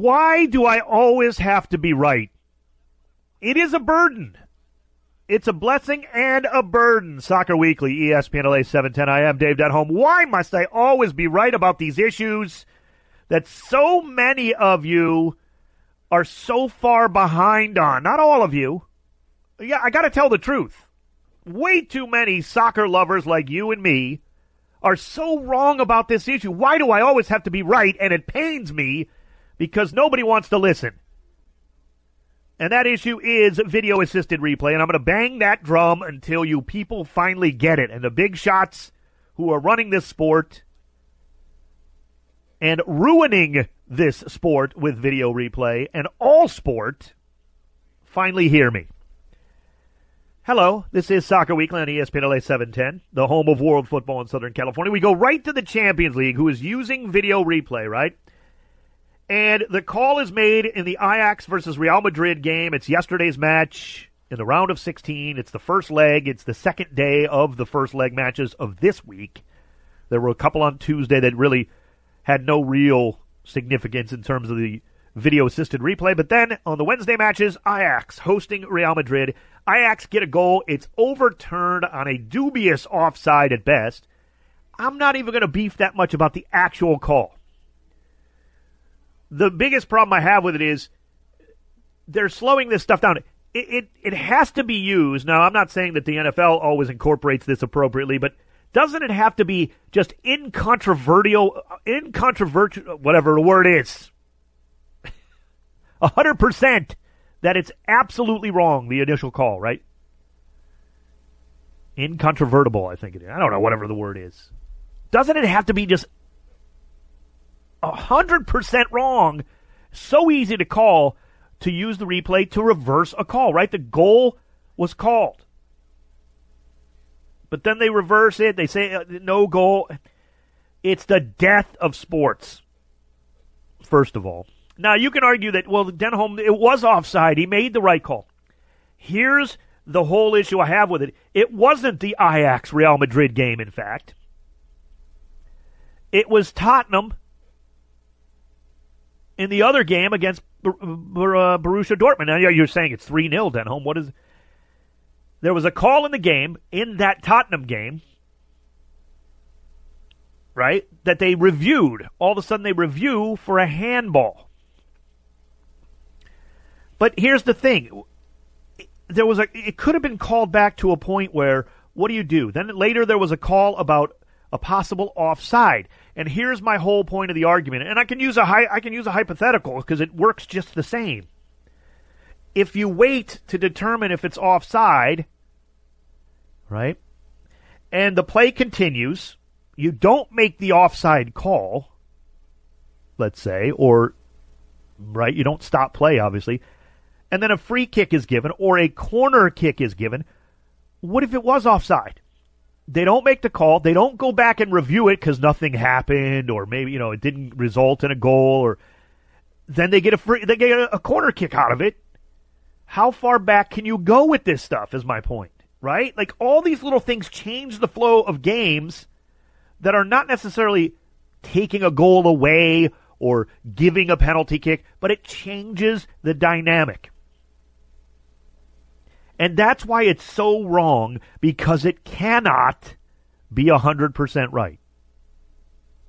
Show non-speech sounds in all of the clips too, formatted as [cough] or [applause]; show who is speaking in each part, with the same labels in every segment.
Speaker 1: Why do I always have to be right? It is a burden. It's a blessing and a burden. Soccer Weekly, ESPN LA 710. I am Dave Denholm. Why must I always be right about these issues that so many of you are so far behind on? Not all of you. Yeah, I got to tell the truth. Way too many soccer lovers like you and me are so wrong about this issue. Why do I always have to be right? And it pains me because nobody wants to listen. And that issue is video assisted replay. And I'm going to bang that drum until you people finally get it. And the big shots who are running this sport and ruining this sport with video replay and all sport finally hear me. Hello, this is Soccer Weekly on ESPN LA 710, the home of world football in Southern California. We go right to the Champions League, who is using video replay, right? And the call is made in the Ajax versus Real Madrid game. It's yesterday's match in the round of 16. It's the first leg. It's the second day of the first leg matches of this week. There were a couple on Tuesday that really had no real significance in terms of the video assisted replay. But then on the Wednesday matches, Ajax hosting Real Madrid. Ajax get a goal. It's overturned on a dubious offside at best. I'm not even going to beef that much about the actual call the biggest problem I have with it is they're slowing this stuff down. It, it, it has to be used. Now, I'm not saying that the NFL always incorporates this appropriately, but doesn't it have to be just incontrovertible, incontrovertible, whatever the word is? [laughs] 100% that it's absolutely wrong, the initial call, right? Incontrovertible, I think it is. I don't know, whatever the word is. Doesn't it have to be just 100% wrong. So easy to call to use the replay to reverse a call, right? The goal was called. But then they reverse it. They say uh, no goal. It's the death of sports, first of all. Now, you can argue that, well, Denholm, it was offside. He made the right call. Here's the whole issue I have with it. It wasn't the Ajax Real Madrid game, in fact. It was Tottenham in the other game against uh, Borussia Dortmund. Now you're saying it's 3 0 Denholm. What is. There was a call in the game, in that Tottenham game, right, that they reviewed. All of a sudden they review for a handball. But here's the thing. There was a, it could have been called back to a point where, what do you do? Then later there was a call about a possible offside. And here's my whole point of the argument. And I can use a hi- I can use a hypothetical because it works just the same. If you wait to determine if it's offside, right? And the play continues, you don't make the offside call, let's say, or right, you don't stop play obviously. And then a free kick is given or a corner kick is given. What if it was offside? They don't make the call. They don't go back and review it because nothing happened, or maybe you know it didn't result in a goal, or then they get a free, they get a, a corner kick out of it. How far back can you go with this stuff? Is my point, right? Like all these little things change the flow of games that are not necessarily taking a goal away or giving a penalty kick, but it changes the dynamic. And that's why it's so wrong because it cannot be 100% right.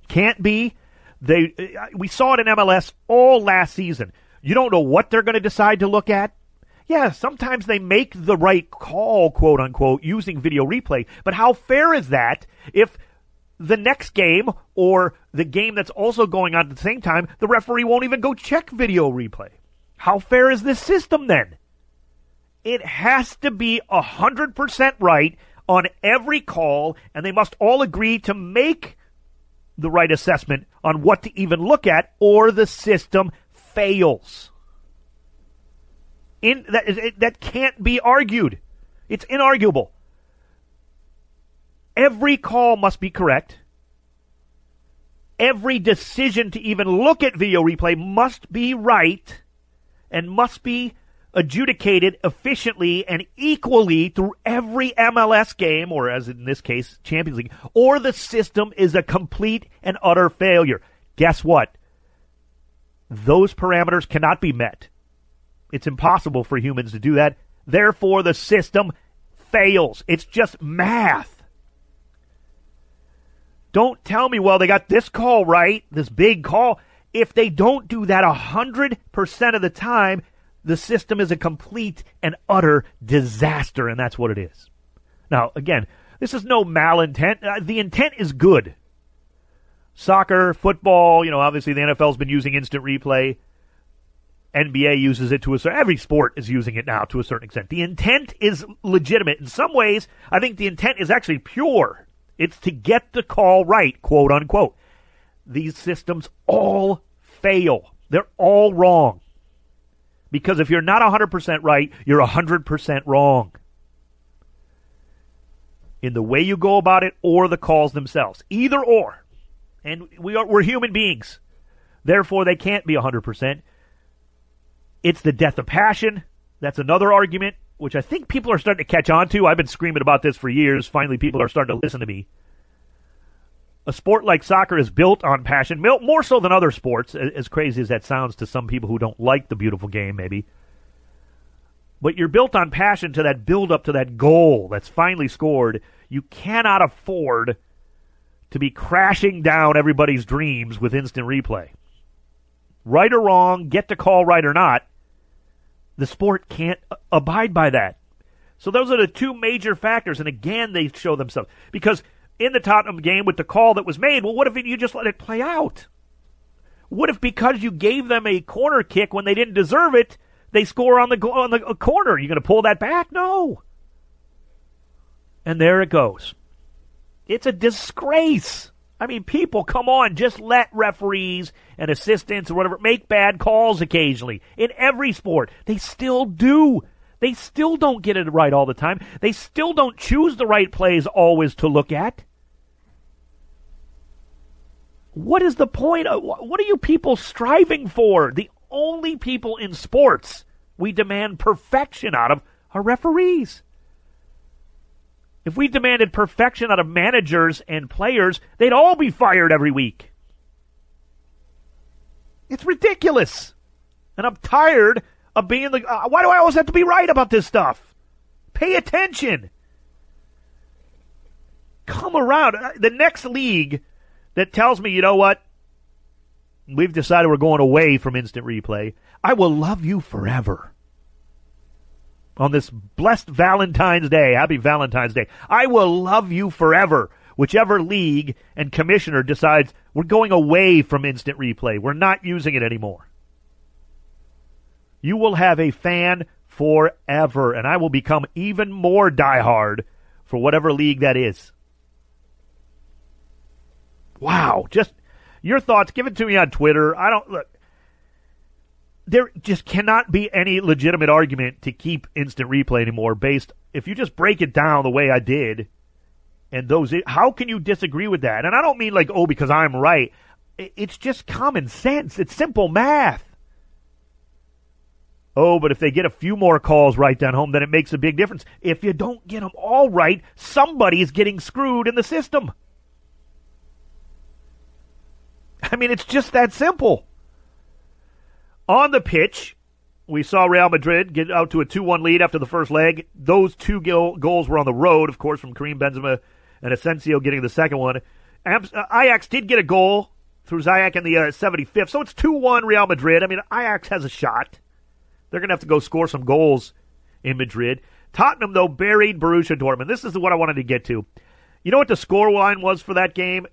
Speaker 1: Can't be. They uh, we saw it in MLS all last season. You don't know what they're going to decide to look at. Yeah, sometimes they make the right call, quote unquote, using video replay. But how fair is that if the next game or the game that's also going on at the same time, the referee won't even go check video replay? How fair is this system then? It has to be 100% right on every call, and they must all agree to make the right assessment on what to even look at, or the system fails. In, that, that can't be argued. It's inarguable. Every call must be correct. Every decision to even look at video replay must be right and must be adjudicated efficiently and equally through every MLS game, or as in this case, Champions League, or the system is a complete and utter failure. Guess what? Those parameters cannot be met. It's impossible for humans to do that. Therefore, the system fails. It's just math. Don't tell me, well, they got this call right, this big call. If they don't do that 100% of the time, the system is a complete and utter disaster, and that's what it is. Now, again, this is no malintent. Uh, the intent is good. Soccer, football, you know, obviously the NFL's been using instant replay. NBA uses it to a certain, every sport is using it now to a certain extent. The intent is legitimate. In some ways, I think the intent is actually pure. It's to get the call right, quote unquote. These systems all fail. They're all wrong. Because if you're not 100% right, you're 100% wrong. In the way you go about it or the calls themselves. Either or. And we are, we're human beings. Therefore, they can't be 100%. It's the death of passion. That's another argument, which I think people are starting to catch on to. I've been screaming about this for years. Finally, people are starting to listen to me. A sport like soccer is built on passion, more so than other sports, as crazy as that sounds to some people who don't like the beautiful game, maybe. But you're built on passion to that build up to that goal that's finally scored. You cannot afford to be crashing down everybody's dreams with instant replay. Right or wrong, get the call right or not, the sport can't abide by that. So those are the two major factors, and again, they show themselves because in the Tottenham game with the call that was made, well, what if you just let it play out? What if because you gave them a corner kick when they didn't deserve it, they score on the on the uh, corner? You going to pull that back? No. And there it goes. It's a disgrace. I mean, people, come on, just let referees and assistants or whatever make bad calls occasionally. In every sport, they still do. They still don't get it right all the time. They still don't choose the right plays always to look at. What is the point? Of, what are you people striving for? The only people in sports we demand perfection out of are referees. If we demanded perfection out of managers and players, they'd all be fired every week. It's ridiculous. And I'm tired of being the. Uh, why do I always have to be right about this stuff? Pay attention. Come around. Uh, the next league that tells me, you know what? We've decided we're going away from instant replay. I will love you forever on this blessed Valentine's Day. Happy Valentine's Day. I will love you forever. Whichever league and commissioner decides we're going away from instant replay, we're not using it anymore. You will have a fan forever, and I will become even more diehard for whatever league that is. Wow, just your thoughts. Give it to me on Twitter. I don't look. There just cannot be any legitimate argument to keep instant replay anymore based if you just break it down the way I did and those how can you disagree with that? And I don't mean like oh because I'm right. It's just common sense. It's simple math. Oh but if they get a few more calls right Denholm then it makes a big difference. If you don't get them all right somebody's getting screwed in the system I mean it's just that simple on the pitch, we saw Real Madrid get out to a 2 1 lead after the first leg. Those two goals were on the road, of course, from Karim Benzema and Asensio getting the second one. Uh, Ajax did get a goal through Ziyech in the uh, 75th, so it's 2 1 Real Madrid. I mean, Ajax has a shot. They're going to have to go score some goals in Madrid. Tottenham, though, buried Borussia Dortmund. This is what I wanted to get to. You know what the score line was for that game?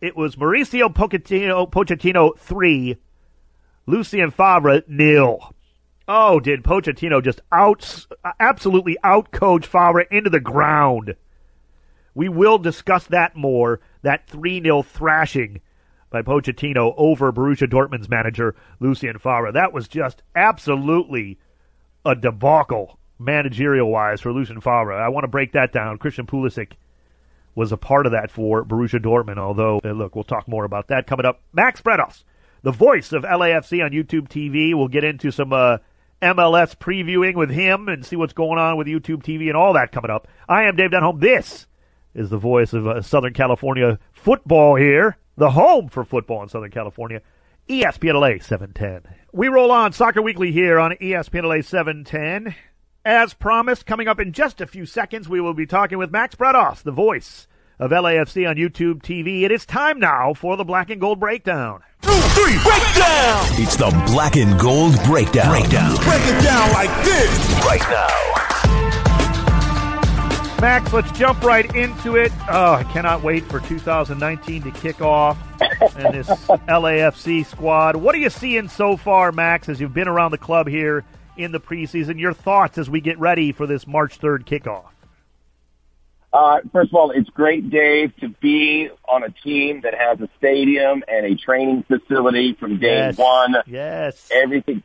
Speaker 1: It was Mauricio Pochettino, Pochettino 3, Lucien Favre nil. Oh, did Pochettino just out, absolutely outcoach Favre into the ground? We will discuss that more. That 3 0 thrashing by Pochettino over Borussia Dortmund's manager, Lucien Favre. That was just absolutely a debacle, managerial wise, for Lucien Favre. I want to break that down. Christian Pulisic was a part of that for Borussia Dortmund, although, look, we'll talk more about that coming up. Max Bretos the voice of LAFC on YouTube TV. We'll get into some uh, MLS previewing with him and see what's going on with YouTube TV and all that coming up. I am Dave Denholm. This is the voice of uh, Southern California football here, the home for football in Southern California. ESPNLA 710. We roll on Soccer Weekly here on ESPNLA 710. As promised, coming up in just a few seconds, we will be talking with Max Bretos, the voice of LAFC on YouTube TV. It is time now for the Black and Gold Breakdown.
Speaker 2: Two, three, breakdown!
Speaker 3: It's the Black and Gold Breakdown.
Speaker 2: Breakdown. Break it down like this
Speaker 3: right now.
Speaker 1: Max, let's jump right into it. Oh, I cannot wait for 2019 to kick off and this [laughs] LAFC squad. What are you seeing so far, Max, as you've been around the club here in the preseason? Your thoughts as we get ready for this March 3rd kickoff?
Speaker 4: Uh, first of all, it's great, Dave, to be on a team that has a stadium and a training facility from day
Speaker 1: yes.
Speaker 4: one.
Speaker 1: Yes.
Speaker 4: Everything,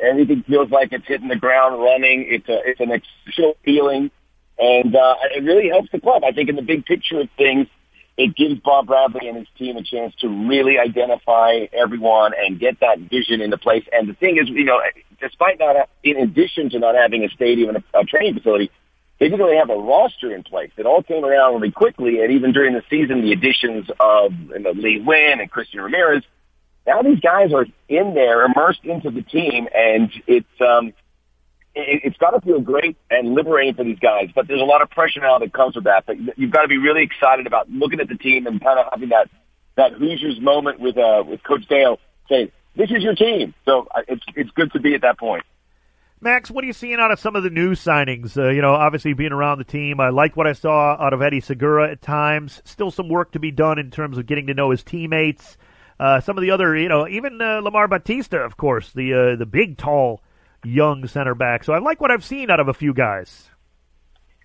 Speaker 4: everything feels like it's hitting the ground running. It's a, it's an exceptional feeling. And uh, it really helps the club. I think in the big picture of things, it gives Bob Bradley and his team a chance to really identify everyone and get that vision into place. And the thing is, you know, despite not, in addition to not having a stadium and a, a training facility, they didn't really have a roster in place. It all came around really quickly, and even during the season, the additions of you know, Lee Nguyen and Christian Ramirez, now these guys are in there, immersed into the team, and it's um, it, it's got to feel great and liberating for these guys. But there's a lot of pressure now that comes with that. But you've got to be really excited about looking at the team and kind of having that that Hoosiers moment with uh, with Coach Dale saying, "This is your team." So it's it's good to be at that point.
Speaker 1: Max, what are you seeing out of some of the new signings? Uh, you know, obviously being around the team, I like what I saw out of Eddie Segura at times. Still some work to be done in terms of getting to know his teammates. Uh, some of the other, you know, even uh, Lamar Batista, of course, the uh, the big, tall, young center back. So I like what I've seen out of a few guys.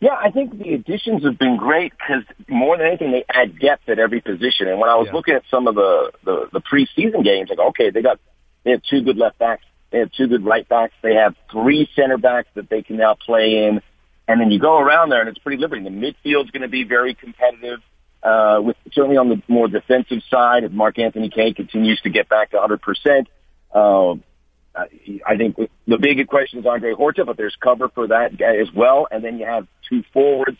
Speaker 4: Yeah, I think the additions have been great because more than anything, they add depth at every position. And when I was
Speaker 1: Yeah.
Speaker 4: looking at some of the, the the preseason games, like okay, they got they have two good left backs, they have two good right backs, they have three center backs that they can now play in, and then you go around there and it's pretty liberating. The midfield's going to be very competitive. Uh, with certainly on the more defensive side, if Mark Anthony Kaye continues to get back to 100 percent, um, uh, I think the big question is Andre Horta, but there's cover for that guy as well. And then you have two forwards,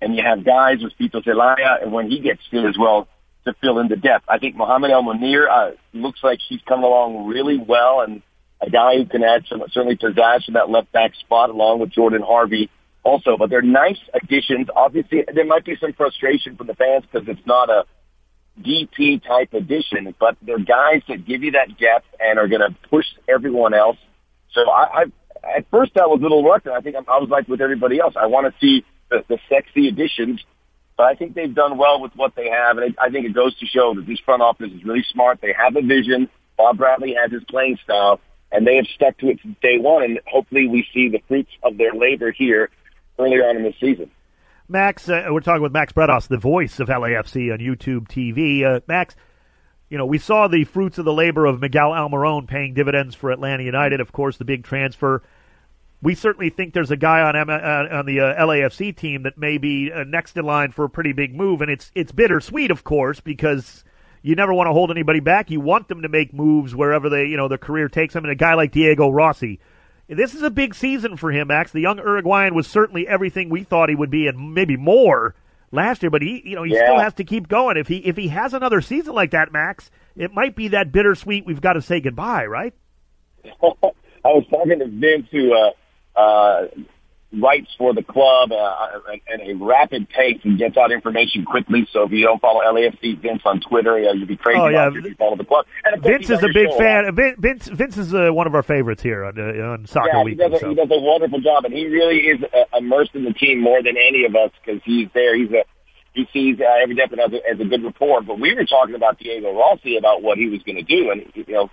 Speaker 4: and you have guys with Fito Zelaya, and when he gets fit as well, to fill in the depth. I think Mohamed El Munir uh, looks like she's coming along really well, and a guy who can add some certainly pizzazz to that left back spot, along with Jordan Harvey also. But they're nice additions. Obviously, there might be some frustration from the fans because it's not a DP type addition, but they're guys that give you that depth and are going to push everyone else. So I, I, at first I was a little reluctant. I think I was like with everybody else. I want to see the, the sexy additions, but I think they've done well with what they have, and I think it goes to show that this front office is really smart. They have a vision. Bob Bradley has his playing style, and they have stuck to it since day one. And hopefully, we see the fruits of their labor here earlier on in the season.
Speaker 1: Max, uh, we're talking with Max Bretos, the voice of LAFC on YouTube TV. Uh, Max, you know, we saw the fruits of the labor of Miguel Almiron paying dividends for Atlanta United. Of course, the big transfer. We certainly think there's a guy on M- uh, on the uh, LAFC team that may be uh, next in line for a pretty big move, and it's it's bittersweet, of course, because you never want to hold anybody back. You want them to make moves wherever they you know their career takes them. And a guy like Diego Rossi, this is a big season for him, Max. The young Uruguayan was certainly everything we thought he would be, and maybe more last year. But he, you know, he
Speaker 4: Yeah.
Speaker 1: still has to keep going. If he if he has another season like that, Max, it might be that bittersweet. We've got to say goodbye, right? [laughs]
Speaker 4: I was talking to Vince, who uh, uh, writes for the club uh, at a rapid pace and gets out information quickly. So if you don't follow LAFC Vince on Twitter, uh, you'd be crazy
Speaker 1: Oh, yeah.
Speaker 4: if you follow the club.
Speaker 1: Vince is a big fan.
Speaker 4: lot.
Speaker 1: Vince Vince is uh, one of our favorites here on uh, on Soccer
Speaker 4: Yeah, he does, a,
Speaker 1: so.
Speaker 4: he does a wonderful job, and he really is uh, immersed in the team more than any of us because he's there. He's a he sees uh, every depth as a, as a good report. But we were talking about Diego Rossi about what he was going to do, and you know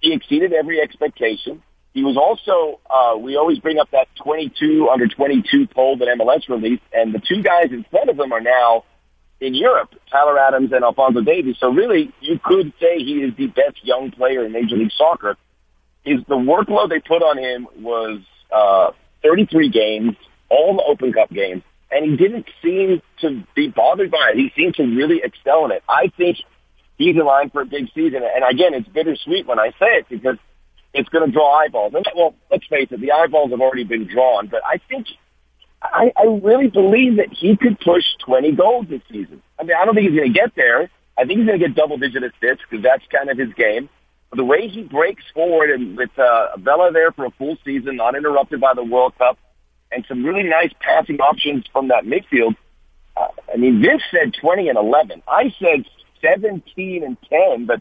Speaker 4: he exceeded every expectation. He was also, uh, we always bring up that 22 under 22 poll that MLS released, and the two guys in front of him are now in Europe, Tyler Adams and Alfonso Davies. So really, you could say he is the best young player in Major League Soccer. Is the workload they put on him was uh, 33 games, all the Open Cup games, and he didn't seem to be bothered by it. He seemed to really excel in it. I think he's in line for a big season. And again, it's bittersweet when I say it because it's going to draw eyeballs. And well, let's face it, the eyeballs have already been drawn. But I think I, I really believe that he could push 20 goals this season. I mean, I don't think he's going to get there. I think he's going to get double-digit assists because that's kind of his game. the way he breaks forward and with uh, Vela there for a full season, not interrupted by the World Cup, and some really nice passing options from that midfield. Uh, I mean, Vince said 20 and 11. I said 17 and 10, but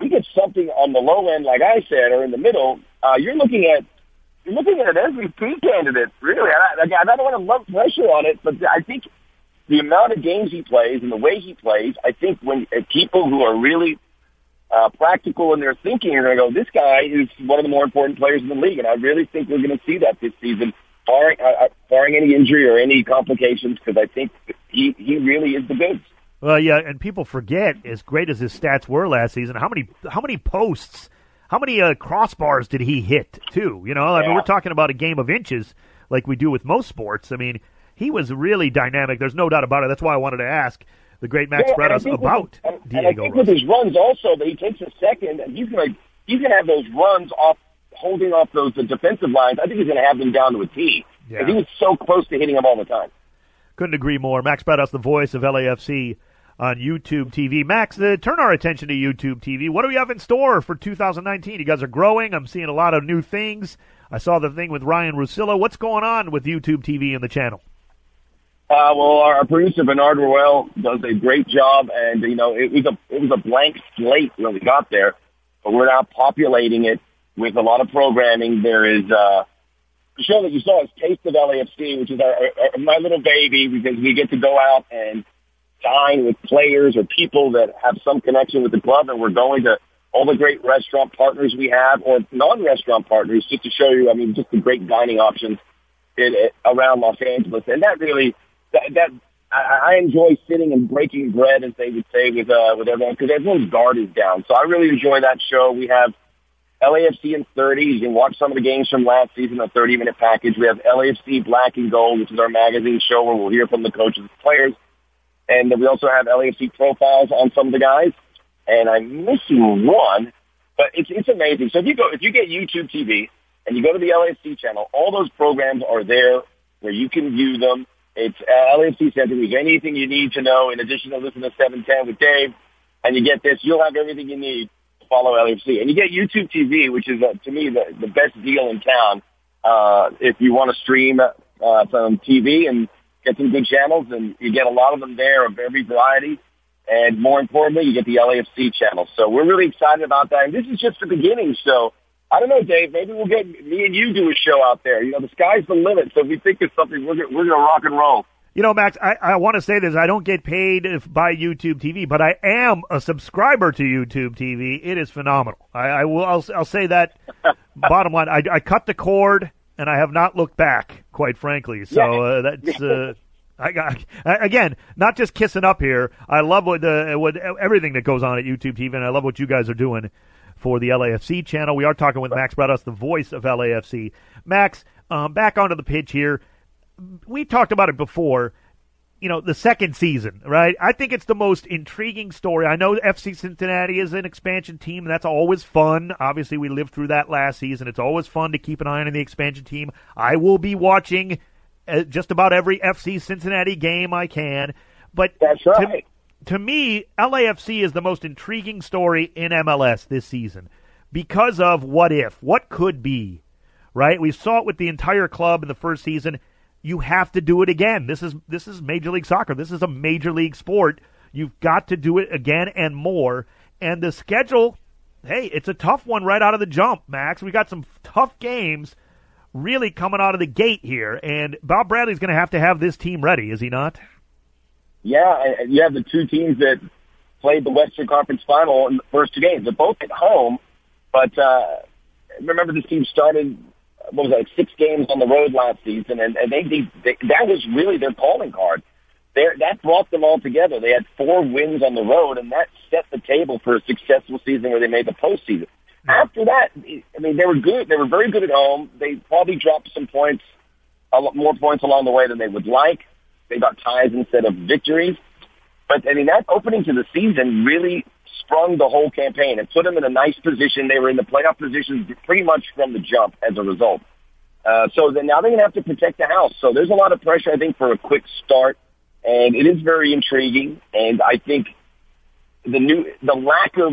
Speaker 4: we get something on the low end, like I said, or in the middle. Uh, you're looking at you're looking at an MVP candidate, really. I, I, I don't want to lump pressure on it, but I think the amount of games he plays and the way he plays, I think when uh, people who are really uh, practical in their thinking are going to go, this guy is one of the more important players in the league, and I really think we're going to see that this season, barring, uh, uh, barring any injury or any complications, because I think he he really is the goods.
Speaker 1: Well, yeah, and people forget as great as his stats were last season, how many how many posts, how many uh, crossbars did he hit too? You know, I mean, we're talking about a game of inches like we do with most sports. I mean, he was really dynamic. There's no doubt about it. That's why I wanted to ask the great Max
Speaker 4: Yeah,
Speaker 1: Bretos
Speaker 4: think with
Speaker 1: about
Speaker 4: his- and, I
Speaker 1: Diego
Speaker 4: think with his runs also that he takes a second and he's going to he's to have those runs off holding off those defensive lines. I think he's going to have them down to a T.
Speaker 1: Yeah.
Speaker 4: He was so close to hitting them all the time.
Speaker 1: Couldn't agree more. Max Bretos, the voice of LAFC on YouTube TV. Max, uh, turn our attention to YouTube TV. What do we have in store for 2019? You guys are growing. I'm seeing a lot of new things. I saw the thing with Ryan Russillo. What's going on with YouTube TV and the channel?
Speaker 4: Uh, well, our producer Bernard Roel does a great job, and you know it was a it was a blank slate when we got there, but we're now populating it with a lot of programming. There is uh, the show that you saw is Taste of LAFC, which is our, our, my little baby because we get to go out and dine with players or people that have some connection with the club, and we're going to all the great restaurant partners we have or non-restaurant partners just to show you. I mean, just the great dining options in, around Los Angeles, and that really that, that I, I enjoy sitting and breaking bread, as they would say, with uh, with everyone because everyone's guard is down. So I really enjoy that show. We have LAFC in 30. You can watch some of the games from last season, a 30 minute package. We have LAFC Black and Gold, which is our magazine show where we'll hear from the coaches and players. And we also have LAFC profiles on some of the guys. And I'm missing one, but it's it's amazing. So if you go if you get YouTube TV and you go to the LAFC channel, all those programs are there where you can view them. It's uh, LAFC Center. There's anything you need to know in addition to listening to 710 with Dave, and you get this, you'll have everything you need to follow LAFC. And you get YouTube TV, which is, uh, to me, the, the best deal in town. Uh, if you want to stream uh, some TV and get some good channels, and you get a lot of them there of every variety. And more importantly, you get the LAFC channel. So we're really excited about that. And this is just the beginning. So I don't know, Dave. Maybe we'll get me and you do a show out there. You know, the sky's the limit. So if we think of something, we're gonna, we're going to rock and roll.
Speaker 1: You know, Max, I, I want to say this. I don't get paid if, by YouTube TV, but I am a subscriber to YouTube TV. It is phenomenal. I, I will. I'll, I'll say that. [laughs] bottom line, I, I cut the cord and I have not looked back. Quite frankly, so uh, that's. Uh, I got again, not just kissing up here. I love what the what everything that goes on at YouTube TV, and I love what you guys are doing for the LAFC channel. We are talking with Max Bretos, the voice of LAFC. Max, um, back onto the pitch here. We talked about it before. You know, the second season, right? I think it's the most intriguing story. I know FC Cincinnati is an expansion team, and that's always fun. Obviously, we lived through that last season. It's always fun to keep an eye on the expansion team. I will be watching uh, just about every FC Cincinnati game I can. But
Speaker 4: That's
Speaker 1: to-
Speaker 4: right.
Speaker 1: to me, LAFC is the most intriguing story in MLS this season because of what if, what could be, right? We saw it with the entire club in the first season. You have to do it again. This is this is Major League Soccer. This is a major league sport. You've got to do it again and more. And the schedule, hey, it's a tough one right out of the jump, Max. We got some tough games really coming out of the gate here, and Bob Bradley's going to have to have this team ready, is he not?
Speaker 4: Yeah, you have the two teams that played the Western Conference Final in the first two games. They're both at home, but uh, remember this team started what was it, like six games on the road last season, and, and they, they, they that was really their calling card. There, that brought them all together. They had four wins on the road, and that set the table for a successful season where they made the postseason. Hmm. After that, I mean, they were good. They were very good at home. They probably dropped some points, a lot more points along the way than they would like. They got ties instead of victories. But I mean, that opening to the season really sprung the whole campaign and put them in a nice position. They were in the playoff positions pretty much from the jump as a result. Uh, so then now they're going to have to protect the house. So there's a lot of pressure, I think, for a quick start, and it is very intriguing. And I think the new, the lack of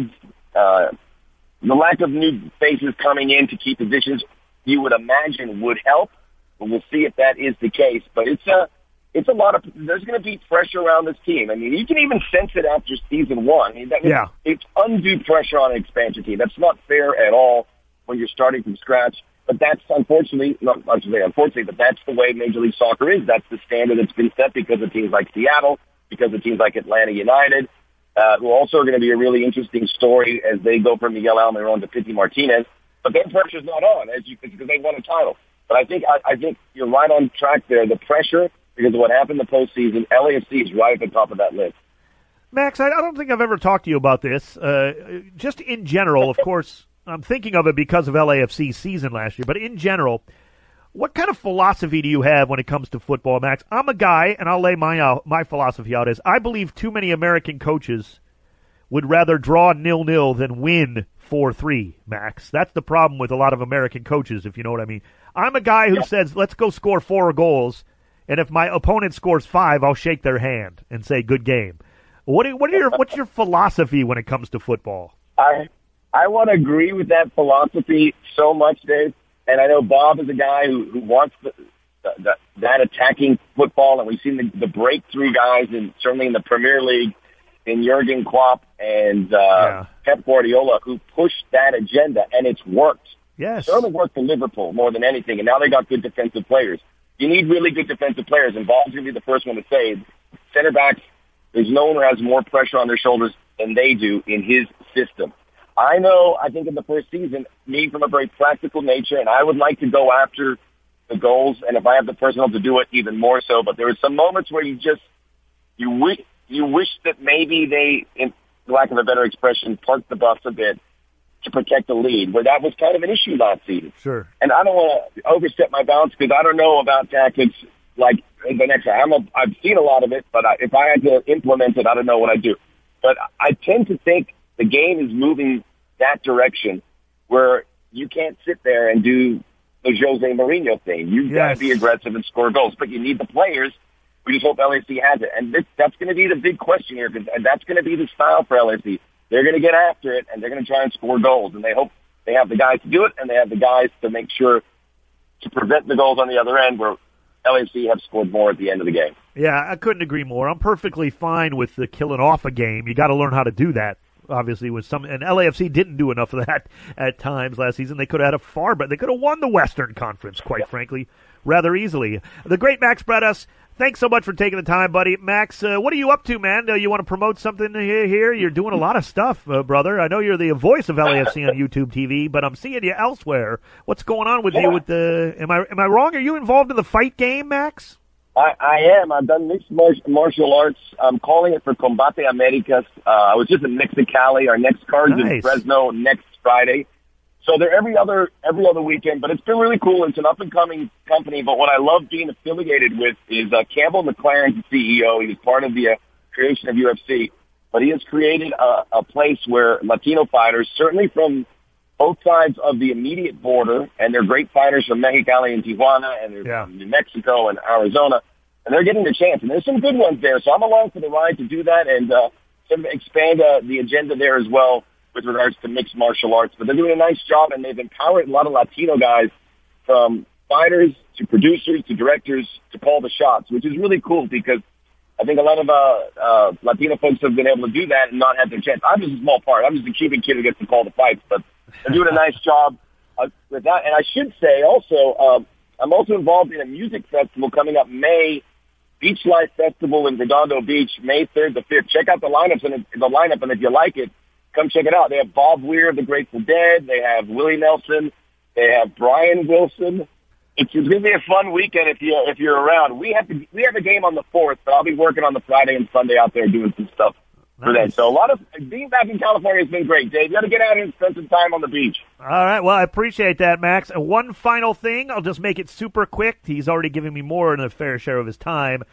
Speaker 4: uh, the lack of new faces coming in to key positions, you would imagine would help. But we'll see if that is the case. But it's a, it's a lot of, there's going to be pressure around this team. I mean, you can even sense it after season one. I mean, that,
Speaker 1: Yeah.
Speaker 4: It's undue pressure on an expansion team. That's not fair at all when you're starting from scratch. But that's unfortunately, not, not to say unfortunately, but that's the way Major League Soccer is. That's the standard that's been set because of teams like Seattle, because of teams like Atlanta United, uh, who also are going to be a really interesting story as they go from Miguel Almiron to Pity Martinez. But their pressure's not on, as you because they won a title. But I think I, I think you're right on track there. The pressure because of what happened in the postseason, LAFC is right at the top of that list.
Speaker 1: Max, I don't think I've ever talked to you about this. Uh, just in general, of course, I'm thinking of it because of LAFC's season last year, but in general, what kind of philosophy do you have when it comes to football, Max? I'm a guy, and I'll lay my out, my philosophy out as I believe too many American coaches would rather draw nil nil than win four three. Max, that's the problem with a lot of American coaches, if you know what I mean. I'm a guy who says, "Let's go score four goals," and if my opponent scores five, I'll shake their hand and say, "Good game." What are, what are your what's your philosophy when it comes to football?
Speaker 4: I I want to agree with that philosophy so much, Dave. And I know Bob is a guy who, who wants the, the, the, that attacking football, and we've seen the, the breakthrough guys, and certainly in the Premier League, in Jurgen Klopp and uh,
Speaker 1: Yeah.
Speaker 4: Pep Guardiola, who pushed that agenda, and it's worked.
Speaker 1: Yes.
Speaker 4: certainly worked for Liverpool more than anything, and now they got good defensive players. You need really good defensive players, and Bob's going to be the first one to say center backs. There's no one who has more pressure on their shoulders than they do in his system. I know. I think in the first season, me from a very practical nature, and I would like to go after the goals, and if I have the personnel to do it, even more so. But there were some moments where you just you wish you wish that maybe they, in lack of a better expression, parked the bus a bit to protect the lead, where that was kind of an issue last season.
Speaker 1: Sure.
Speaker 4: And I don't want to overstep my bounds because I don't know about tactics like the next. I'm a, I've seen a lot of it, but I, if I had to implement it, I don't know what I'd do. But I tend to think the game is moving that direction where you can't sit there and do the Jose Mourinho thing. You've got to be aggressive and score goals, but you need the players. We just hope LAFC has it, and this, that's going to be the big question here, 'cause- and that's going to be the style for LAFC. They're going to get after it, and they're going to try and score goals, and they hope they have the guys to do it, and they have the guys to make sure to prevent the goals on the other end, where LAFC have scored more at the end of the game.
Speaker 1: Yeah, I couldn't agree more. I'm perfectly fine with the killing off a game. You got to learn how to do that. Obviously, with some and LAFC didn't do enough of that [laughs] at times last season. They could have had a far, but they could have won the Western Conference, quite frankly, rather easily. The great Max Bretos. Thanks so much for taking the time, buddy. Max, uh, what are you up to, man? Uh, you want to promote something here? here? You're doing a lot of stuff, uh, brother. I know you're the voice of LAFC on YouTube TV, but I'm seeing you elsewhere. What's going on with you? With the am I am I wrong? Are you involved in the fight game, Max?
Speaker 4: I, I am. I've done mixed martial arts. I'm calling it for Combate Americas. Uh, I was just in Mexicali. Our next card's in Fresno next Friday. So they're every other every other weekend, but it's been really cool. It's an up and coming company. But what I love being affiliated with is uh, Campbell McLaren's the CEO. He was part of the uh, creation of UFC, but he has created a, a place where Latino fighters, certainly from both sides of the immediate border, and they're great fighters from Mexicali and Tijuana, and they're
Speaker 1: Yeah.
Speaker 4: from New Mexico and Arizona, and they're getting the chance. And there's some good ones there, so I'm along for the ride to do that and uh, sort of expand uh, the agenda there as well with regards to mixed martial arts. But they're doing a nice job, and they've empowered a lot of Latino guys from fighters to producers to directors to call the shots, which is really cool because I think a lot of uh, uh, Latino folks have been able to do that and not had their chance. I'm just a small part. I'm just a Cuban kid who gets to call the fights, but they're doing a nice job uh, with that. And I should say also, um, I'm also involved in a music festival coming up May, Beach Life Festival in Redondo Beach, May 3rd to 5th. Check out the lineups and the lineup, and if you like it, come check it out. They have Bob Weir of the Grateful Dead. They have Willie Nelson. They have Brian Wilson. It's, it's going to be a fun weekend if you if you're around. We have to, we have a game on the fourth, but I'll be working on the Friday and Sunday out there doing some stuff for them.
Speaker 1: Nice.
Speaker 4: So a lot of being back in California has been great. Dave, you got to get out here and spend some time on the beach.
Speaker 1: All right. Well, I appreciate that, Max. And one final thing. I'll just make it super quick. He's already giving me more than a fair share of his time.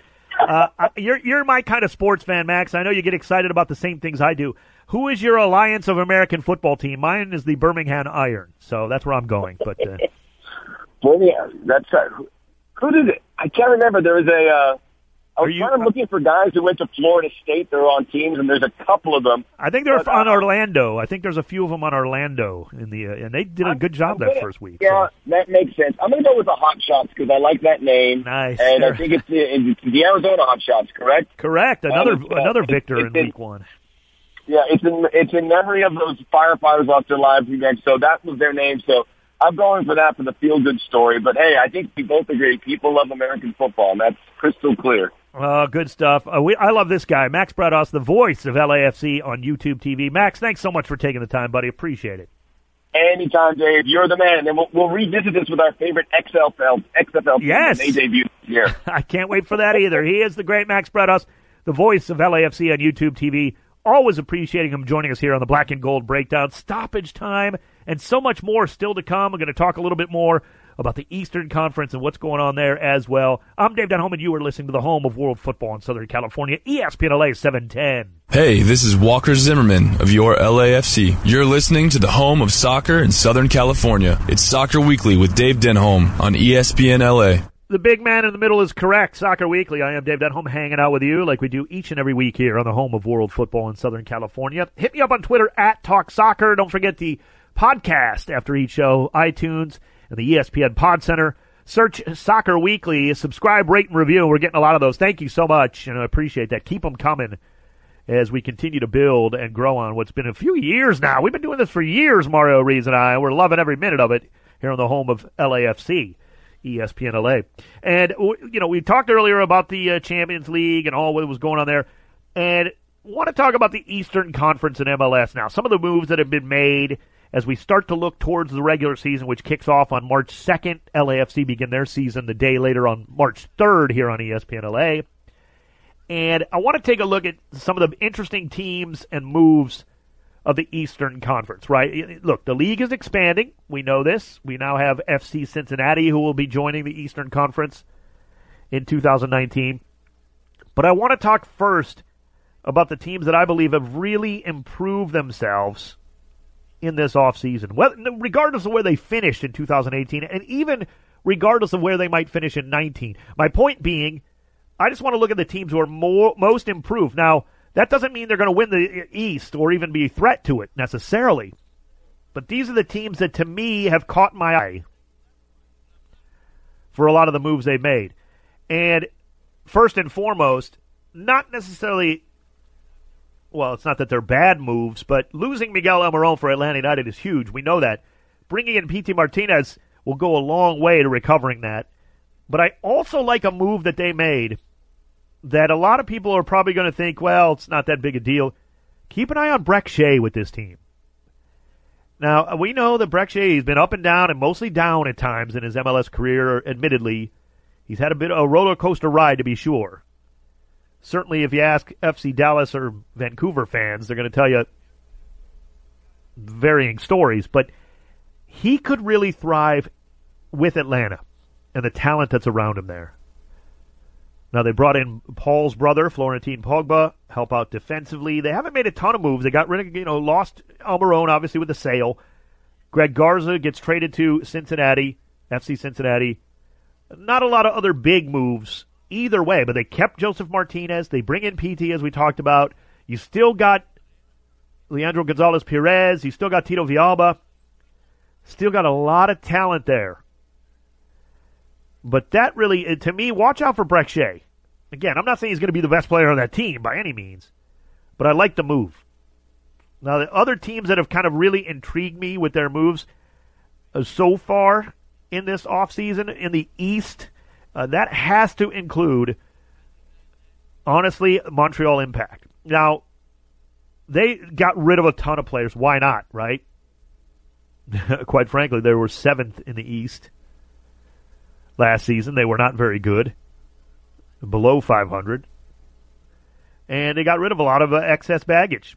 Speaker 1: Uh, [laughs] you're you're my kind of sports fan, Max. I know you get excited about the same things I do. Who is your Alliance of American Football team? Mine is the Birmingham Iron, so that's where I'm going. But uh, [laughs]
Speaker 4: yeah, that's uh, who, did it? I can't remember. There was a uh, I was
Speaker 1: you-
Speaker 4: kind of looking for guys who went to Florida State. They're on teams, and there's a couple of them.
Speaker 1: I think they're
Speaker 4: But,
Speaker 1: on
Speaker 4: uh,
Speaker 1: Orlando. I think there's a few of them on Orlando in the, uh, and they did a good job
Speaker 4: I'm
Speaker 1: that
Speaker 4: gonna-
Speaker 1: first week.
Speaker 4: Yeah,
Speaker 1: so.
Speaker 4: that makes sense. I'm going to go with the Hot Shots because I like that name.
Speaker 1: Nice.
Speaker 4: And I [laughs] think it's the, it's the Arizona Hot Shots, correct?
Speaker 1: Correct. Another
Speaker 4: uh,
Speaker 1: another victor
Speaker 4: it's in-
Speaker 1: week one.
Speaker 4: Yeah, it's in it's in memory of those firefighters lost their lives again. So that was their name. So I'm going for that for the feel good story. But hey, I think we both agree people love American football, and that's crystal clear.
Speaker 1: Oh, good stuff. Uh, we, I love this guy, Max Bretos, the voice of LAFC on YouTube TV. Max, thanks so much for taking the time, buddy. Appreciate it.
Speaker 4: Anytime, Dave, you're the man. And we'll, we'll revisit this with our favorite XFL XFL team
Speaker 1: Yes.
Speaker 4: they debut this year. [laughs]
Speaker 1: I can't wait for that either. He is the great Max Bretos, the voice of LAFC on YouTube TV. Always appreciating him joining us here on the Black and Gold Breakdown. Stoppage time and so much more still to come. We're going to talk a little bit more about the Eastern Conference and what's going on there as well. I'm Dave Denholm, and you are listening to the home of world football in Southern California, ESPN LA 710.
Speaker 5: Hey, this is Walker Zimmerman of your LAFC. You're listening to the home of soccer in Southern California. It's Soccer Weekly with Dave Denholm on ESPN LA.
Speaker 1: The big man in the middle is correct. Soccer Weekly. I am Dave Denholm hanging out with you like we do each and every week here on the home of world football in Southern California. Hit me up on Twitter at Talk Soccer. Don't forget the podcast after each show, iTunes and the ESPN Pod Center. Search Soccer Weekly, subscribe, rate, and review. We're getting a lot of those. Thank you so much, and I appreciate that. Keep them coming as we continue to build and grow on what's been a few years now. We've been doing this for years, Mario Reeves and I. We're loving every minute of it here on the home of LAFC. ESPN LA. And, you know, we talked earlier about the uh, Champions League and all what was going on there. And want to talk about the Eastern Conference and MLS now. Some of the moves that have been made as we start to look towards the regular season, which kicks off on March 2nd. LAFC begin their season the day later on March 3rd here on ESPN LA. And I want to take a look at some of the interesting teams and moves of the Eastern Conference, right? Look, the league is expanding. We know this. We now have FC Cincinnati who will be joining the Eastern Conference in 2019. But I want to talk first about the teams that I believe have really improved themselves in this offseason, Well, regardless of where they finished in 2018 and even regardless of where they might finish in 19. My point being, I just want to look at the teams who are more, most improved. Now, that doesn't mean they're going to win the East or even be a threat to it necessarily. But these are the teams that to me have caught my eye for a lot of the moves they've made. And first and foremost, not necessarily well, it's not that they're bad moves, but losing Miguel Almiron for Atlanta United is huge. We know that. Bringing in Pity Martinez will go a long way to recovering that. But I also like a move that they made that a lot of people are probably going to think, well, it's not that big a deal. Keep an eye on Brek Shea with this team. Now, uh, we know that Brek Shea has been up and down and mostly down at times in his MLS career, admittedly. He's had a bit of a roller coaster ride, to be sure. Certainly, if you ask FC Dallas or Vancouver fans, they're going to tell you varying stories. But he could really thrive with Atlanta and the talent that's around him there. Now they brought in Paul's brother, Florentin Pogba, help out defensively. They haven't made a ton of moves. They got rid of, you know, lost Almiron obviously with the sale. Greg Garza gets traded to Cincinnati, FC Cincinnati. Not a lot of other big moves either way, but they kept Josef Martinez. They bring in Pity as we talked about. You still got Leandro Gonzalez Pirez. You still got Tito Villalba. Still got a lot of talent there. But that really, to me, watch out for Brek Shea. Again, I'm not saying he's going to be the best player on that team by any means, but I like the move. Now, the other teams that have kind of really intrigued me with their moves uh, so far in this offseason in the East, uh, that has to include, honestly, Montreal Impact. Now, they got rid of a ton of players. Why not, right? [laughs] Quite frankly, they were seventh in the East last season. They were not very good, below 500. And they got rid of a lot of uh, excess baggage.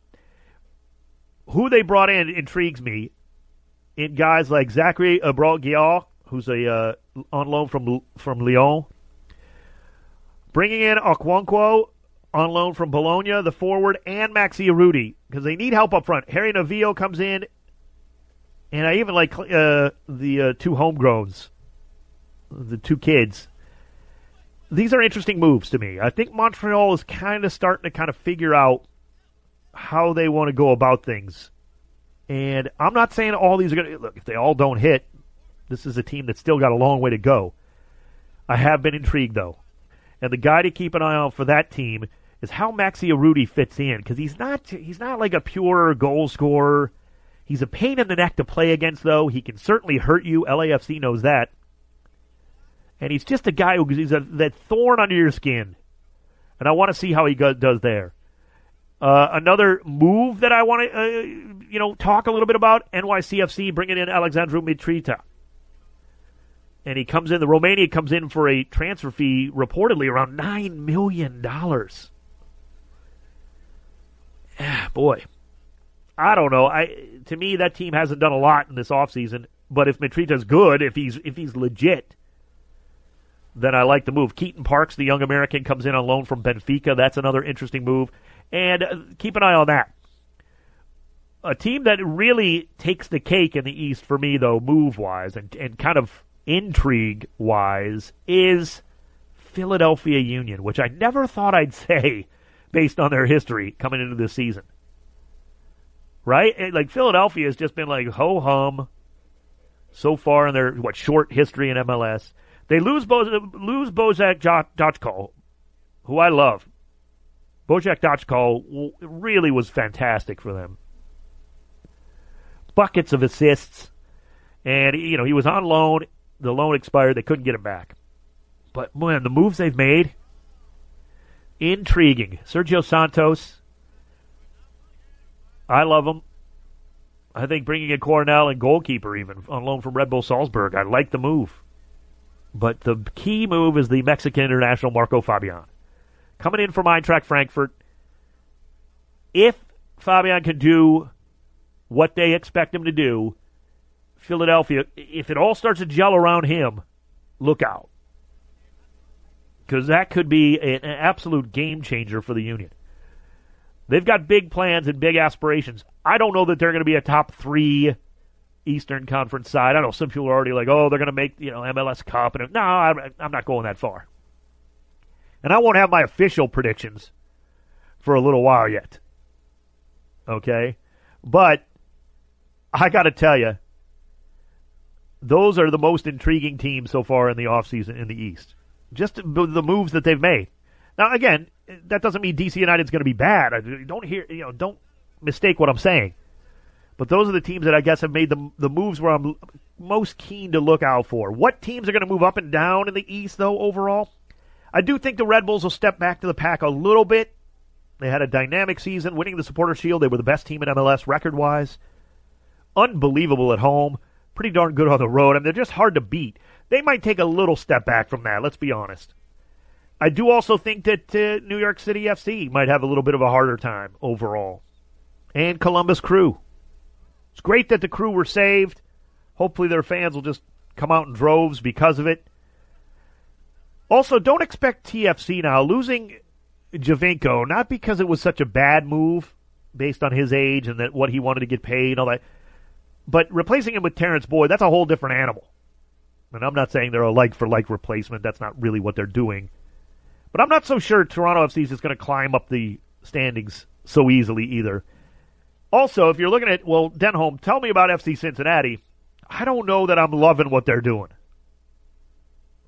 Speaker 1: Who they brought in intrigues me in guys like Zachary Abral who's a uh, on loan from from Lyon. Bringing in Okwonkwo on loan from Bologna, the forward, and Maxi Urruti because they need help up front. Harry Novillo comes in, and I even like uh, the uh, two homegrowns, the two kids. these are interesting moves to me. I think Montreal is kind of starting to kind of figure out how they want to go about things. And I'm not saying all these are going to look if they all don't hit. This is a team that's still got a long way to go. I have been intrigued though, and the guy to keep an eye on for that team is how Maxi Urruti fits in because he's not he's not like a pure goal scorer. He's a pain in the neck to play against though. He can certainly hurt you. LAFC knows that, and he's just a guy who he's a, that thorn under your skin, and I want to see how he go, does there. Uh, another move that I want to, uh, you know, talk a little bit about NYCFC bringing in Alexandru Mitrita and he comes in. The Romania comes in for a transfer fee reportedly around nine million dollars. Ah, boy, I don't know. I to me that team hasn't done a lot in this offseason. But if Mitrita's good, if he's if he's legit, then I like the move. Keaton Parks, the young American, comes in on loan from Benfica. That's another interesting move. And uh, keep an eye on that. A team that really takes the cake in the East for me, though, move wise, and, and kind of intrigue wise is Philadelphia Union, which I never thought I'd [laughs] say based on their history coming into this season. Right? Like Philadelphia has just been like ho hum so far in their what short history in MLS. They lose Bo- lose Borek Dockal, who I love. Borek Dockal really was fantastic for them. Buckets of assists. And, you know, he was on loan the loan expired. They couldn't get him back. But man, the moves they've made, intriguing. Sergio Santos, I love him. I think bringing in Cornell and goalkeeper even on loan from Red Bull Salzburg, I like the move. But the key move is the Mexican international Marco Fabian. Coming in from Eintracht Frankfurt. If Fabian can do what they expect him to do, Philadelphia, if it all starts to gel around him, look out. Because that could be an absolute game changer for the Union. They've got big plans and big aspirations. I don't know that they're going to be a top three Eastern Conference side. I know some people are already like, oh, they're going to make you know MLS Cup, and no, I'm not going that far. And I won't have my official predictions for a little while yet. Okay, but I got to tell you, those are the most intriguing teams so far in the offseason in the East. Just the moves that they've made. Now, again, that doesn't mean DC United's going to be bad. Don't hear, you know, don't mistake what I'm saying. But those are the teams that I guess have made the the moves where I'm most keen to look out for. What teams are going to move up and down in the East, though? Overall, I do think the Red Bulls will step back to the pack a little bit. They had a dynamic season, winning the Supporter Shield. They were the best team in MLS record wise. Unbelievable at home pretty darn good on the road. I mean, they're just hard to beat. They might take a little step back from that, let's be honest. I do also think that uh, New York City FC might have a little bit of a harder time overall. And Columbus Crew. It's great that the crew were saved. Hopefully their fans will just come out in droves because of it. Also, don't expect TFC now losing Giovinco, not because it was such a bad move based on his age and that what he wanted to get paid and all that. But replacing him with Terrence Boyd, that's a whole different animal. And I'm not saying they're a like for like replacement. That's not really what they're doing. But I'm not so sure Toronto FC is just going to climb up the standings so easily either. Also, if you're looking at, well, Denholm, tell me about FC Cincinnati. I don't know that I'm loving what they're doing.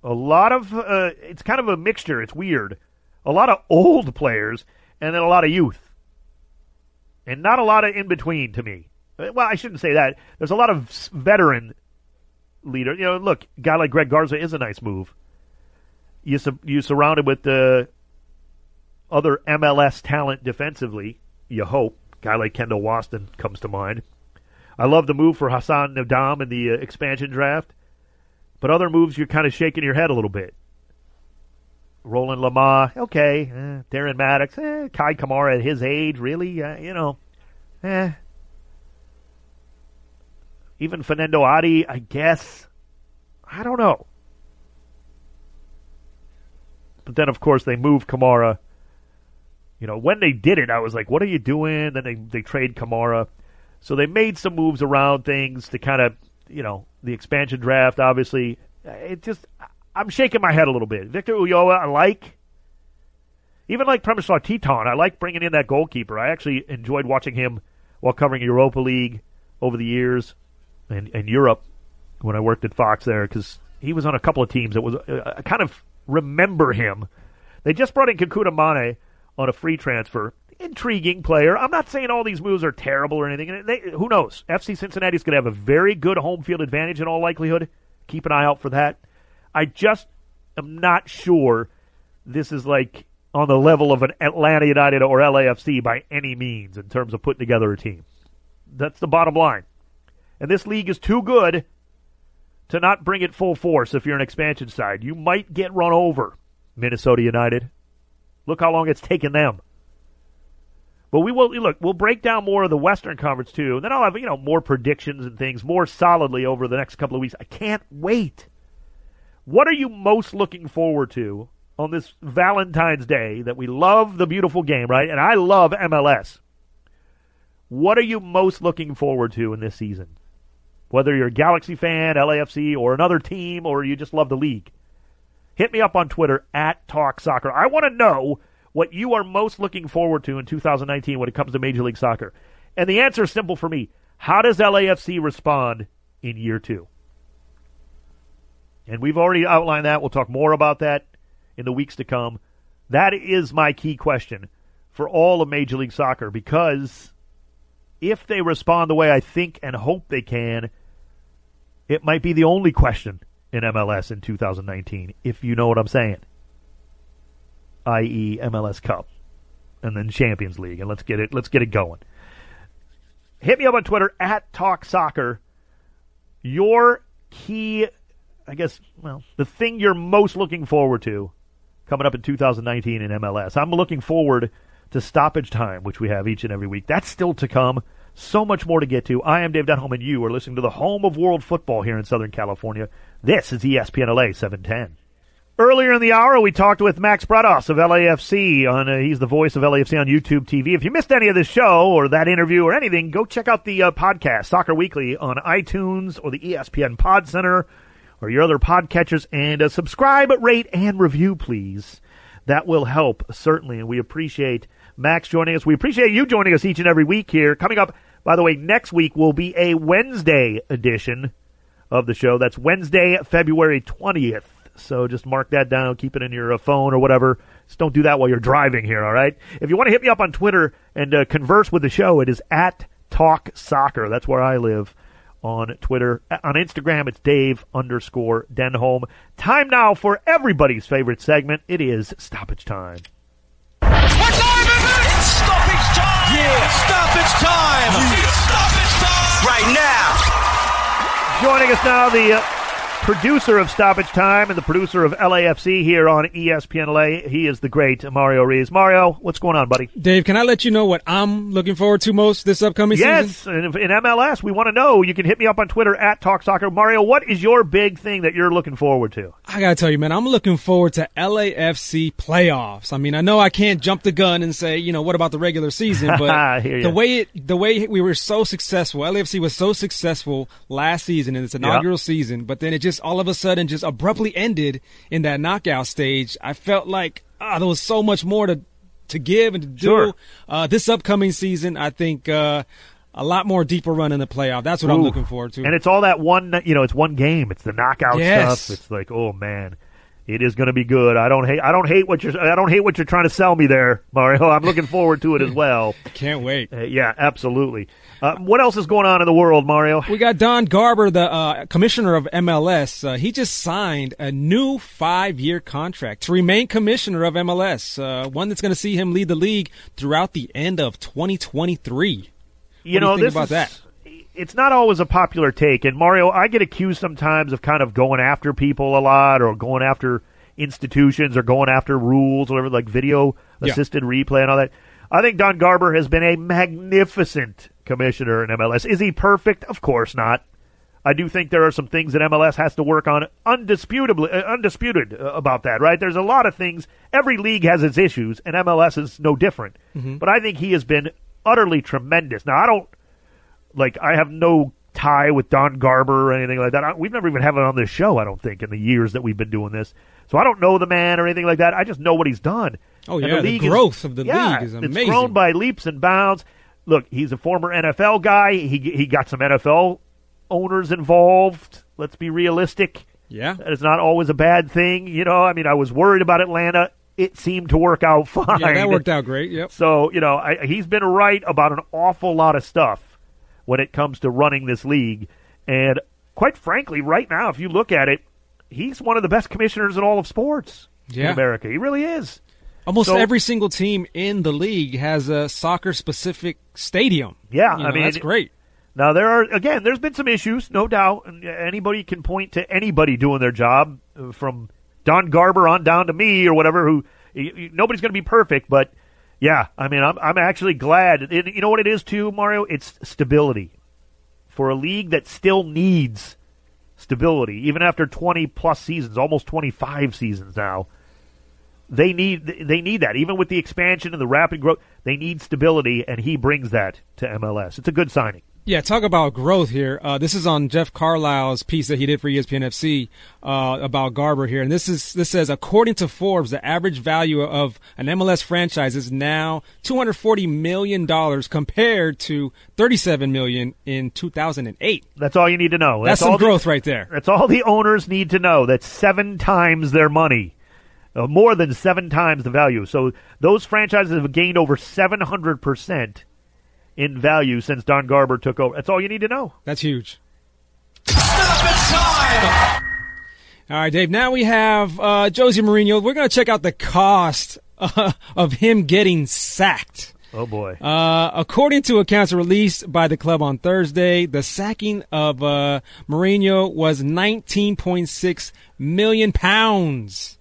Speaker 1: A lot of, uh, it's kind of a mixture. It's weird. A lot of old players and then a lot of youth. And not a lot of in between to me. Well, I shouldn't say that. There's a lot of veteran leader. You know, look, a guy like Greg Garza is a nice move. You su- you surrounded with the other MLS talent defensively. You hope. Guy like Kendall Waston comes to mind. I love the move for Hassan Ndam in the uh, expansion draft, but other moves you're kind of shaking your head a little bit. Roland Lamah, okay. Eh, Darren Mattocks, eh, Kei Kamara at his age, really? Uh, you know, eh. Even Fernando Adi, I guess. I don't know. But then, of course, they move Kamara. You know, when they did it, I was like, what are you doing? Then they, they trade Kamara. So they made some moves around things to kind of, you know, the expansion draft, obviously. It just, I'm shaking my head a little bit. Victor Ulloa, I like. Even like Przemysław Tytoń, I like bringing in that goalkeeper. I actually enjoyed watching him while covering Europa League over the years and, and Europe when I worked at Fox there because he was on a couple of teams that was uh, I kind of remember him. They just brought in Kekuta Manneh on a free transfer. Intriguing player. I'm not saying all these moves are terrible or anything. They, who knows? FC Cincinnati's going to have a very good home field advantage in all likelihood. Keep an eye out for that. I just am not sure this is like on the level of an Atlanta United or LAFC by any means in terms of putting together a team. That's the bottom line. And this league is too good to not bring it full force if you're an expansion side. You might get run over, Minnesota United. Look how long it's taken them. But we will look. We'll break down more of the Western Conference too, and then I'll have you know more predictions and things more solidly over the next couple of weeks. I can't wait. What are you most looking forward to on this Valentine's Day that we love the beautiful game, right? And I love MLS. What are you most looking forward to in this season? Whether you're a Galaxy fan, LAFC, or another team, or you just love the league. Hit me up on Twitter at Talk Soccer. I want to know what you are most looking forward to in 2019 when it comes to Major League Soccer. And the answer is simple for me. How does LAFC respond in year two? And we've already outlined that. We'll talk more about that in the weeks to come. That is my key question for all of Major League Soccer because if they respond the way I think and hope they can, it might be the only question in MLS in 2019, if you know what I'm saying. I.e., MLS Cup, and then Champions League, and let's get it let's get it going. Hit me up on Twitter at Talk Soccer. Your key, I guess, well, the thing you're most looking forward to coming up in 2019 in MLS. I'm looking forward to stoppage time, which we have each and every week. That's still to come. So much more to get to. I am Dave Denholm, and you are listening to the home of world football here in Southern California. This is ESPN LA 710. Earlier in the hour, we talked with Max Bretos of LAFC. On uh, he's the voice of LAFC on YouTube TV. If you missed any of this show or that interview or anything, go check out the uh, podcast Soccer Weekly on iTunes or the ESPN Pod Center or your other podcatchers, and uh, subscribe, rate, and review, please. That will help certainly, and we appreciate Max joining us. We appreciate you joining us each and every week here. Coming up, by the way, next week will be a Wednesday edition of the show. That's Wednesday, February 20th. So just mark that down, keep it in your uh, phone or whatever. Just don't do that while you're driving here, all right? If you want to hit me up on Twitter and uh, converse with the show, it is at Talk Soccer. That's where I live on Twitter. On Instagram, it's Dave underscore Denholm. Time now for everybody's favorite segment. It is stoppage time.
Speaker 2: What time is it? It's stoppage time! Yeah, stoppage time! It's stoppage time! Right now!
Speaker 1: Joining us now, the uh, producer of Stoppage Time and the producer of LAFC here on ESPN LA. He is the great Mario Rees. Mario, what's going on, buddy?
Speaker 6: Dave, can I let you know what I'm looking forward to most this upcoming season?
Speaker 1: Yes, in MLS, we want to know. You can hit me up on Twitter at Talk Soccer. Mario, what is your big thing that you're looking forward to?
Speaker 6: I gotta tell you, man, I'm looking forward to LAFC playoffs. I mean, I know I can't jump the gun and say, you know, what about the regular season? [laughs] But the way it, the way we were so successful, LAFC was so successful last season in its inaugural season, but then it just all of a sudden just abruptly ended in that knockout stage. I felt like ah, there was so much more to to give and to do.
Speaker 1: Sure.
Speaker 6: Uh, this upcoming season, I think. Uh, a lot more deeper run in the playoff. That's what I'm looking forward to.
Speaker 1: And it's all that one, you know, it's one game. It's the knockout
Speaker 6: Yes.
Speaker 1: stuff. It's like, oh man, it is going to be good. I don't hate, I don't hate what you're, I don't hate what you're trying to sell me there, Mario. [laughs] I'm looking forward to it as well.
Speaker 6: Can't wait.
Speaker 1: Uh, yeah, absolutely. Uh, what else is going on in the world, Mario?
Speaker 6: We got Don Garber, the uh, commissioner of MLS. Uh, he just signed a new five-year contract to remain commissioner of MLS. Uh, one that's going to see him lead the league throughout the end of 2023.
Speaker 1: you
Speaker 6: What do
Speaker 1: know,
Speaker 6: you think about
Speaker 1: is,
Speaker 6: that?
Speaker 1: It's not always a popular take, and Mario, I get accused sometimes of kind of going after people a lot, or going after institutions, or going after rules, or whatever, like video
Speaker 6: Yeah.
Speaker 1: assisted replay and all that. I think Don Garber has been a magnificent commissioner in MLS. Is he perfect? Of course not. I do think there are some things that MLS has to work on, undisputably, uh, undisputed uh, about that. Right? There's a lot of things. Every league has its issues, and MLS is no different. But I think he has been utterly tremendous. Now, I don't like. I have no tie with Don Garber or anything like that. I, we've never even had it on this show, I don't think, in the years that we've been doing this. So I don't know the man or anything like that. I just know what he's done.
Speaker 6: Oh yeah, the,
Speaker 1: is-
Speaker 6: growth of the
Speaker 1: yeah,
Speaker 6: league is amazing.
Speaker 1: It's grown by leaps and bounds. Look, he's a former NFL guy. He he got some NFL owners involved. Let's be realistic.
Speaker 6: yeah,
Speaker 1: That is not always a bad thing. You know, I mean, I was worried about Atlanta. It seemed to work out fine. [laughs]
Speaker 6: yeah, that worked out great. Yep.
Speaker 1: So, you know, I, he's been right about an awful lot of stuff when it comes to running this league. And quite frankly, right now, if you look at it, he's one of the best commissioners in all of sports in America. He really is.
Speaker 6: Almost
Speaker 1: So-
Speaker 6: every single team in the league has a soccer specific stadium.
Speaker 1: Yeah,
Speaker 6: You
Speaker 1: I mean,
Speaker 6: that's great.
Speaker 1: Now there are again, there's been some issues, no doubt. And anybody can point to anybody doing their job, uh, from Don Garber on down to me or whatever. Who nobody's going to be perfect, but yeah, I mean, I'm I'm actually glad. It, you know what it is too, Mario? It's stability for a league that still needs stability, even after 20 plus seasons, almost 25 seasons now. They need they need that even with the expansion and the rapid growth. They need stability, and he brings that to MLS. It's a good signing.
Speaker 6: Yeah, talk about growth here. Uh, this is on Jeff Carlisle's piece that he did for ESPN FC uh, about Garber here, and this is this says according to Forbes, the average value of an MLS franchise is now two hundred forty million dollars compared to thirty seven million in two thousand and eight.
Speaker 1: That's all you need to know.
Speaker 6: That's,
Speaker 1: all
Speaker 6: some
Speaker 1: the-
Speaker 6: growth right there.
Speaker 1: that's all the owners need to know. That's seven times their money, uh, more than seven times the value. So those franchises have gained over seven hundred percent in value since Don Garber took over. That's all you need to know.
Speaker 6: That's huge.
Speaker 2: Stoppage time!
Speaker 6: All right, Dave. Now we have uh, Jose Mourinho. We're going to check out the cost uh, of him getting sacked.
Speaker 1: Oh boy.
Speaker 6: Uh, according to accounts released by the club on Thursday, the sacking of uh, Mourinho was 19.6 million pounds.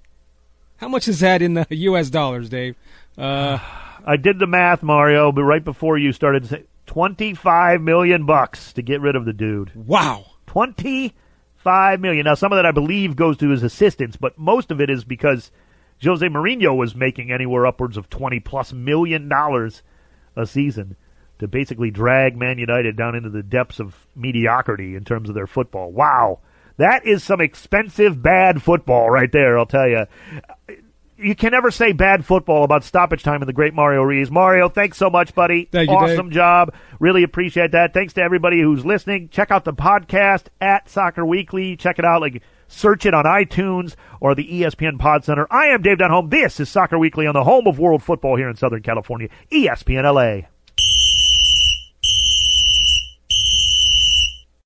Speaker 6: How much is that in the U.S. dollars, Dave? Uh,
Speaker 1: I did the math, Mario, but right before you started, saying twenty-five million bucks to get rid of the dude.
Speaker 6: wow.
Speaker 1: Twenty-five million. Now, some of that I believe goes to his assistants, but most of it is because Jose Mourinho was making anywhere upwards of twenty plus million dollars a season to basically drag Man United down into the depths of mediocrity in terms of their football. Wow, that is some expensive bad football right there. I'll tell you. You can never say bad football about stoppage time in the great Mario Reeves. Mario, thanks so much, buddy.
Speaker 6: Thank you, Dave.
Speaker 1: awesome job. Really appreciate that. Thanks to everybody who's listening. Check out the podcast at Soccer Weekly. Check it out. Like search it on iTunes or the ESPN Pod Center. I am Dave Denholm. This is Soccer Weekly on the home of world football here in Southern California, ESPN LA.